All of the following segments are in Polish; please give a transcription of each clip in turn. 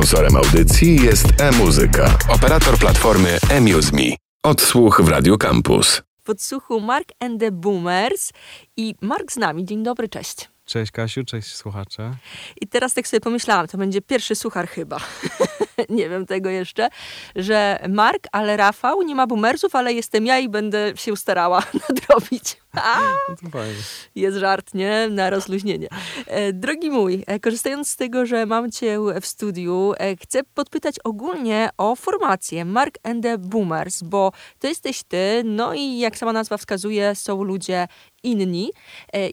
Sponsorem audycji jest e-muzyka, operator platformy eMuseMe. Odsłuch w Radio Campus. W odsłuchu Mark and the Boomers i Mark z nami. Dzień dobry, cześć. Cześć Kasiu, cześć słuchacze. I teraz tak sobie pomyślałam, to będzie pierwszy suchar chyba. nie wiem tego jeszcze, że Mark, ale Rafał nie ma boomersów, ale jestem ja i będę się starała nadrobić. A, No jest żart, nie? Na rozluźnienie. E, Drogi mój, e, korzystając z tego, że mam cię w studiu, e, chcę podpytać ogólnie o formację Mark and the Boomers, bo to jesteś ty, no i jak sama nazwa wskazuje, są ludzie inni.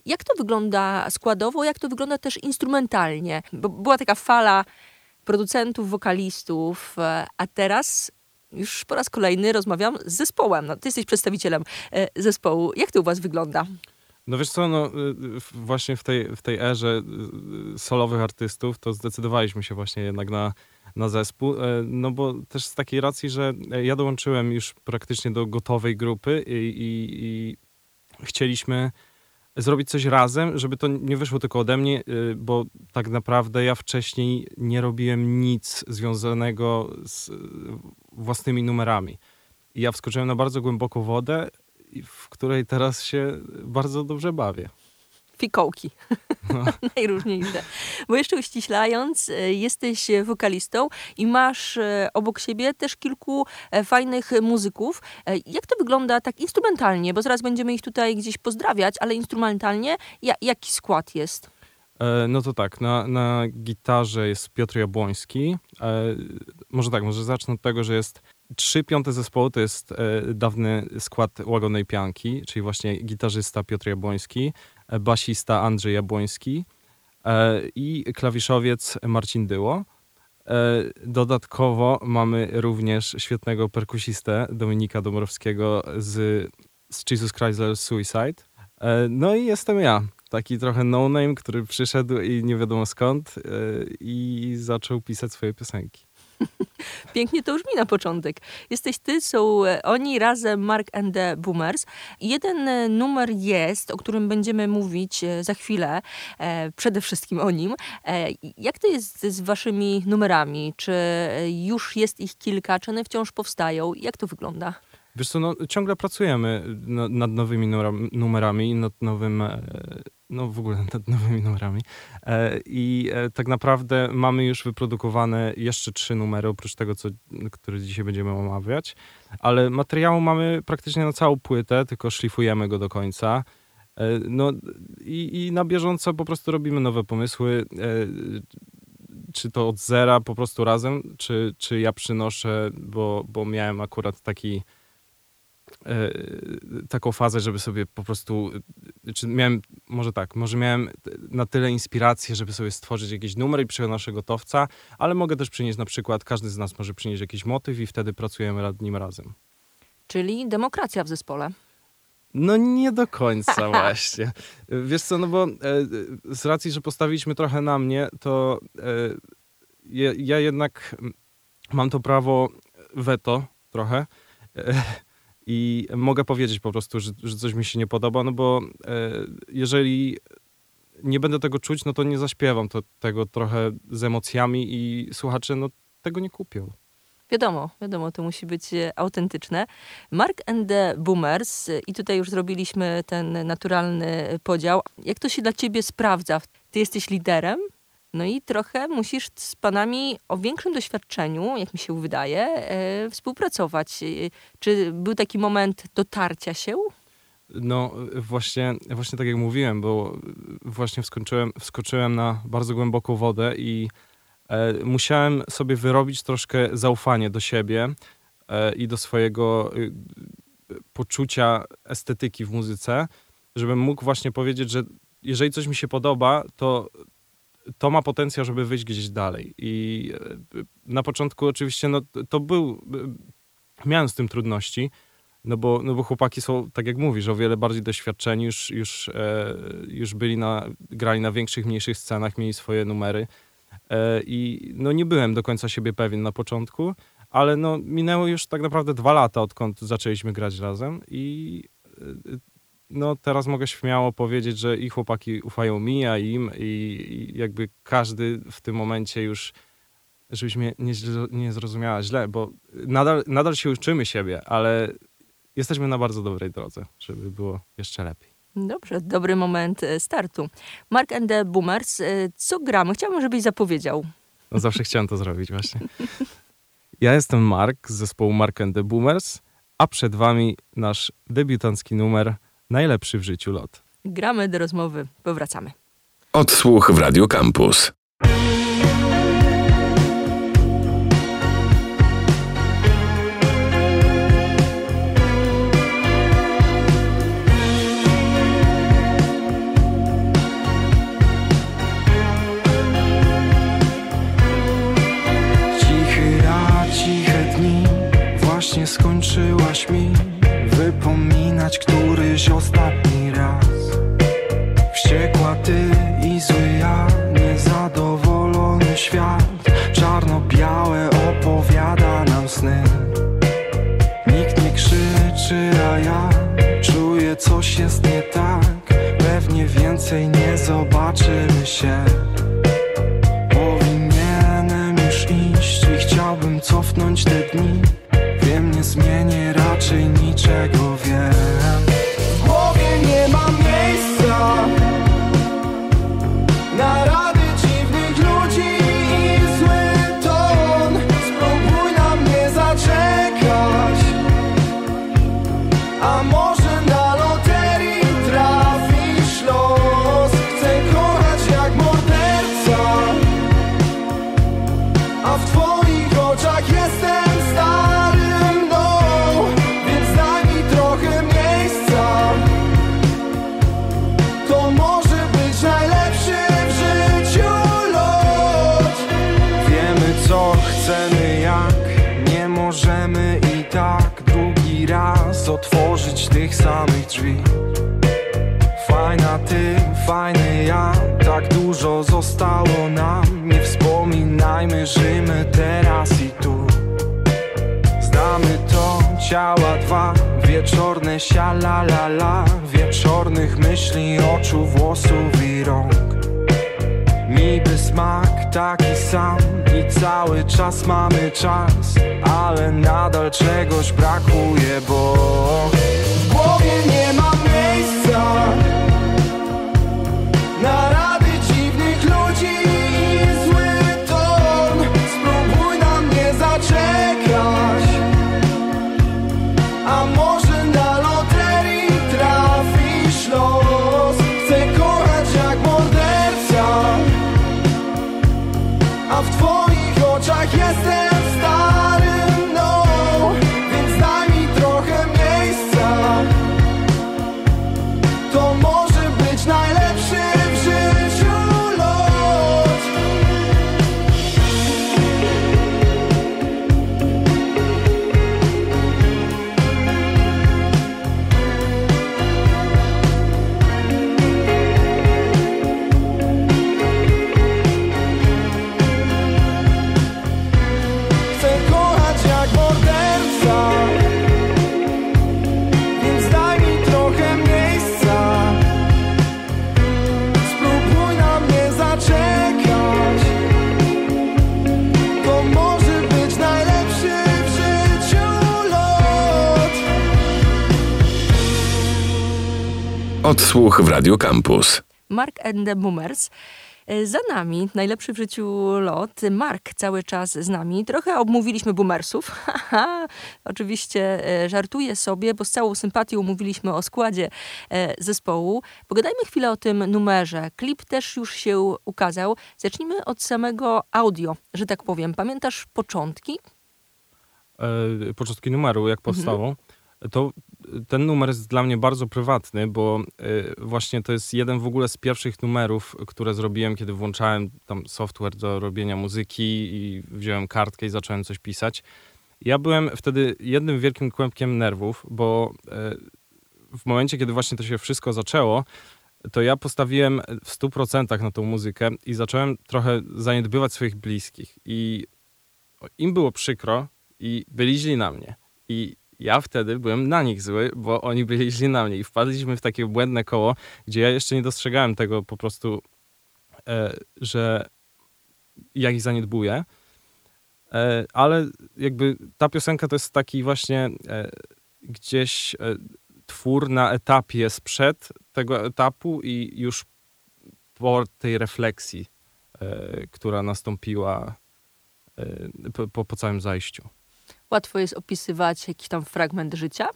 Jak to wygląda składowo, jak to wygląda też instrumentalnie? Bo była taka fala producentów, wokalistów, e, a teraz już po raz kolejny rozmawiam z zespołem. No, ty jesteś przedstawicielem e, zespołu. Jak to u was wygląda? No wiesz co, no y, właśnie w tej, w tej erze y, solowych artystów to zdecydowaliśmy się właśnie jednak na, na zespół, e, no bo też z takiej racji, że ja dołączyłem już praktycznie do gotowej grupy i, i, i chcieliśmy zrobić coś razem, żeby to nie wyszło tylko ode mnie, y, bo tak naprawdę ja wcześniej nie robiłem nic związanego z y, własnymi numerami. I ja wskoczyłem na bardzo głęboką wodę, w której teraz się bardzo dobrze bawię. Fikołki. Najróżniejsze. Bo jeszcze uściślając, e, jesteś wokalistą i masz e, obok siebie też kilku e, fajnych muzyków. Jak to wygląda tak instrumentalnie? Bo zaraz będziemy ich tutaj gdzieś pozdrawiać, ale instrumentalnie ja, jaki skład jest? No to tak, na, na gitarze jest Piotr Jabłoński. Może tak, może zacznę od tego, że jest trzy piąte zespołu, to jest dawny skład Łagodnej Pianki, czyli właśnie gitarzysta Piotr Jabłoński, basista Andrzej Jabłoński e, i klawiszowiec Marcin Dyło. E, Dodatkowo mamy również świetnego perkusistę Dominika Dąbrowskiego z, z Jesus Chrysler Suicide. E, No i jestem ja, taki trochę no-name, który przyszedł i nie wiadomo skąd i zaczął pisać swoje piosenki. Pięknie to brzmi na początek. Jesteś ty, są e, oni razem Mark and the Boomers. Jeden e, numer jest, o którym będziemy mówić e, za chwilę, przede wszystkim o nim. Jak to jest z waszymi numerami? Czy już jest ich kilka, czy one wciąż powstają? Jak to wygląda? Wiesz co, no, ciągle pracujemy na, nad nowymi numerami, numerami, nad nowym, no w ogóle nad nowymi numerami. E, I e, tak naprawdę mamy już wyprodukowane jeszcze trzy numery, oprócz tego, co, które dzisiaj będziemy omawiać. Ale materiału mamy praktycznie na całą płytę, tylko szlifujemy go do końca. E, No i, i na bieżąco po prostu robimy nowe pomysły. Czy to od zera po prostu razem, czy, czy ja przynoszę, bo, bo miałem akurat taki taką fazę, żeby sobie po prostu, e, czy miałem, może tak, może miałem na tyle inspiracji, żeby sobie stworzyć jakiś numer i przynoszę gotowca, ale mogę też przynieść na przykład, każdy z nas może przynieść jakiś motyw i wtedy pracujemy nad nim razem. Czyli demokracja w zespole. No nie do końca właśnie. Wiesz co, no bo e, z racji, że postawiliśmy trochę na mnie, to e, ja, ja jednak mam to prawo weto trochę e, i mogę powiedzieć po prostu, że, że coś mi się nie podoba, no bo e, jeżeli nie będę tego czuć, no to nie zaśpiewam to, tego trochę z emocjami i słuchacze no, tego nie kupią. Wiadomo, wiadomo, to musi być e, autentyczne. Mark and the Boomers, i tutaj już zrobiliśmy ten naturalny podział. Jak to się dla ciebie sprawdza? Ty jesteś liderem, no i trochę musisz z panami o większym doświadczeniu, jak mi się wydaje, e, współpracować. E, Czy był taki moment dotarcia się? No właśnie, właśnie tak jak mówiłem, bo właśnie wskoczyłem, wskoczyłem na bardzo głęboką wodę i e, musiałem sobie wyrobić troszkę zaufanie do siebie e, i do swojego y, poczucia estetyki w muzyce, żebym mógł właśnie powiedzieć, że jeżeli coś mi się podoba, to to ma potencjał, żeby wyjść gdzieś dalej. I e, na początku oczywiście no, to był, miałem z tym trudności, no bo, no bo chłopaki są, tak jak mówisz, o wiele bardziej doświadczeni, już, już, e, już byli na, grali na większych, mniejszych scenach, mieli swoje numery. E, I no nie byłem do końca siebie pewien na początku, ale no minęło już tak naprawdę dwa lata, odkąd zaczęliśmy grać razem i e, no teraz mogę śmiało powiedzieć, że i chłopaki ufają mi, a im i, i jakby każdy w tym momencie już żebyś mnie nie, nie zrozumiała źle, bo nadal, nadal się uczymy siebie, ale jesteśmy na bardzo dobrej drodze, żeby było jeszcze lepiej. Dobrze, dobry moment e, startu. Mark and the Boomers, e, co gramy? Chciałbym, żebyś zapowiedział. No zawsze chciałem to zrobić właśnie. Ja jestem Mark z zespołu Mark and the Boomers, a przed wami nasz debiutancki numer Najlepszy w życiu lot. Gramy do rozmowy, powracamy. Odsłuch w Radio Campus. Cichy, a ciche dni Właśnie skończyłaś mi świat. Czarno-białe opowiada nam sny. Nikt nie krzyczy, a ja Czuję coś jest nie tak. Pewnie więcej nie zobaczymy się Otworzyć tych samych drzwi. Fajna ty, fajny ja Tak dużo zostało nam. Nie wspominajmy, żyjmy teraz i tu. Znamy to, ciała dwa Wieczorne siala la la Wieczornych myśli, oczu, włosów i rąk Niby smak taki sam I cały czas mamy czas Ale nadal czegoś brakuje, bo W głowie nie ma miejsca Odsłuch w Radio Campus. Mark and the Boomers. E, Za nami najlepszy w życiu lot. Mark cały czas z nami. Trochę obmówiliśmy boomersów. Oczywiście e, żartuję sobie, bo z całą sympatią mówiliśmy o składzie e, zespołu. Pogadajmy chwilę o tym numerze. Klip też już się ukazał. Zacznijmy od samego audio, że tak powiem. Pamiętasz początki? e, początki numeru, jak powstało, to ten numer jest dla mnie bardzo prywatny, bo e, właśnie to jest jeden w ogóle z pierwszych numerów, które zrobiłem, kiedy włączałem tam software do robienia muzyki i wziąłem kartkę i zacząłem coś pisać. Ja byłem wtedy jednym wielkim kłębkiem nerwów, bo e, w momencie, kiedy właśnie to się wszystko zaczęło, to ja postawiłem w 100% na tą muzykę i zacząłem trochę zaniedbywać swoich bliskich. I im było przykro i byli źli na mnie. I ja wtedy byłem na nich zły, bo oni byli źli na mnie. I wpadliśmy w takie błędne koło, gdzie ja jeszcze nie dostrzegałem tego po prostu, e, że ja ich zaniedbuję. E, ale jakby ta piosenka to jest taki właśnie e, gdzieś e, twór na etapie sprzed tego etapu i już po tej refleksji, e, która nastąpiła e, po, po, po całym zajściu. Łatwo jest opisywać jakiś tam fragment życia?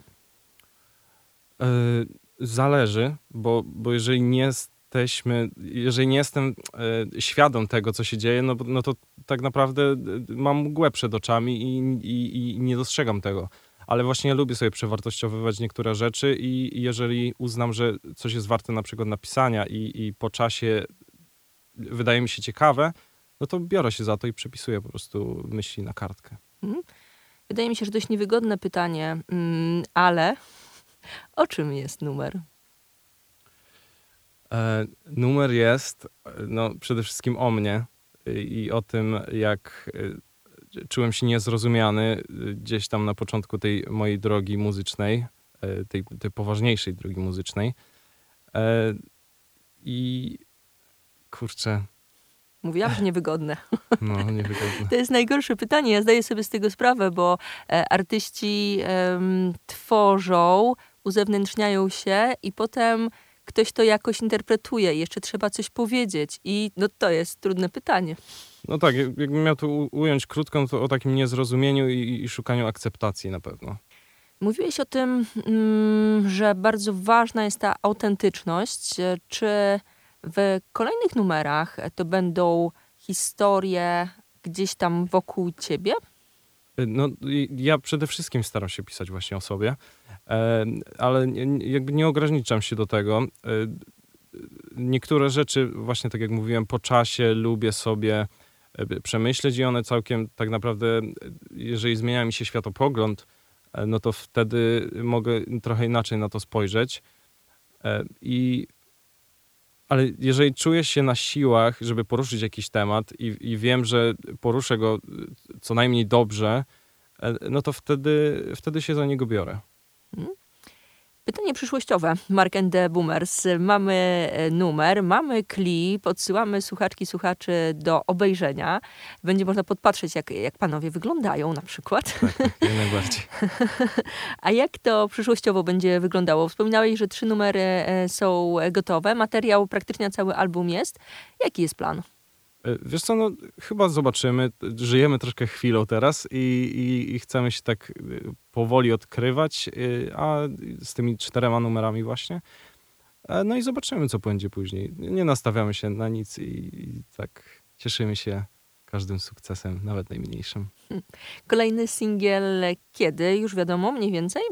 E, zależy, bo, bo jeżeli nie jesteśmy, jeżeli nie jestem e, świadom tego, co się dzieje, no, no to tak naprawdę e, mam mgłę przed oczami i, i, i nie dostrzegam tego. Ale właśnie lubię sobie przewartościowywać niektóre rzeczy i, i jeżeli uznam, że coś jest warte na przykład napisania i, i po czasie wydaje mi się ciekawe, no to biorę się za to i przepisuję po prostu myśli na kartkę. Wydaje mi się, że dość niewygodne pytanie, mm, ale o czym jest numer? E, numer jest no, przede wszystkim o mnie i o tym, jak e, czułem się niezrozumiany e, gdzieś tam na początku tej mojej drogi muzycznej, e, tej, tej poważniejszej drogi muzycznej. E, I kurczę, Mówiłam, że niewygodne. no niewygodne. To jest najgorsze pytanie. Ja zdaję sobie z tego sprawę, bo e, artyści em, tworzą, uzewnętrzniają się i potem ktoś to jakoś interpretuje. Jeszcze trzeba coś powiedzieć i no to jest trudne pytanie. No tak, jak- jakbym miał to u- ująć krótko, no to o takim niezrozumieniu i, i szukaniu akceptacji na pewno. Mówiłeś o tym, mm, że bardzo ważna jest ta autentyczność. E, Czy w kolejnych numerach to będą historie gdzieś tam wokół ciebie? No, i- ja przede wszystkim staram się pisać właśnie o sobie, e, ale jakby nie ograniczam się do tego. E, niektóre rzeczy, właśnie tak jak mówiłem, po czasie lubię sobie e, przemyśleć i one całkiem tak naprawdę, jeżeli zmienia mi się światopogląd, e, no to wtedy mogę trochę inaczej na to spojrzeć. I ale jeżeli czuję się na siłach, żeby poruszyć jakiś temat i, i wiem, że poruszę go y, co najmniej dobrze, e, no to wtedy, wtedy się za niego biorę. Pytanie przyszłościowe. Mark and the Boomers. Mamy e, numer, mamy klip, odsyłamy słuchaczki, słuchaczy do obejrzenia. Będzie można podpatrzeć, jak, jak panowie wyglądają na przykład. Jak najbardziej. A jak to przyszłościowo będzie wyglądało? Wspominałeś, że trzy numery e, są gotowe, materiał praktycznie cały album jest. Jaki jest plan? E, Wiesz co, no chyba zobaczymy. Żyjemy troszkę chwilą teraz i, i, i chcemy się tak y, powoli odkrywać, y, a z tymi czterema numerami właśnie. E, No i zobaczymy, co będzie później. Nie nastawiamy się na nic i, i tak cieszymy się każdym sukcesem, nawet najmniejszym. Kolejny singiel kiedy? Już wiadomo mniej więcej?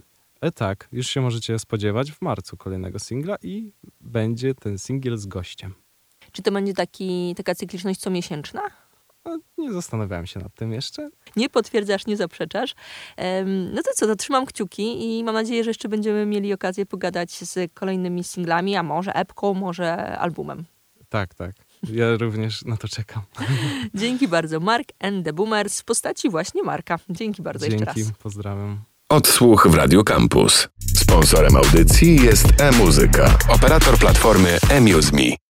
E, tak, już się możecie spodziewać w marcu kolejnego singla i będzie ten singiel z gościem. Czy to będzie taki, taka cykliczność comiesięczna? No, nie zastanawiałem się nad tym jeszcze. Nie potwierdzasz, nie zaprzeczasz. No to co, to trzymam kciuki i mam nadzieję, że jeszcze będziemy mieli okazję pogadać z kolejnymi singlami, a może epką, może albumem. Tak, tak. Ja również na to czekam. Dzięki bardzo. Mark and the Boomers w postaci właśnie Marka. Dzięki bardzo jeszcze Dzięki, raz. pozdrawiam. Odsłuch w Radio Campus. Sponsorem audycji jest e-muzyka, operator platformy eMuseMe.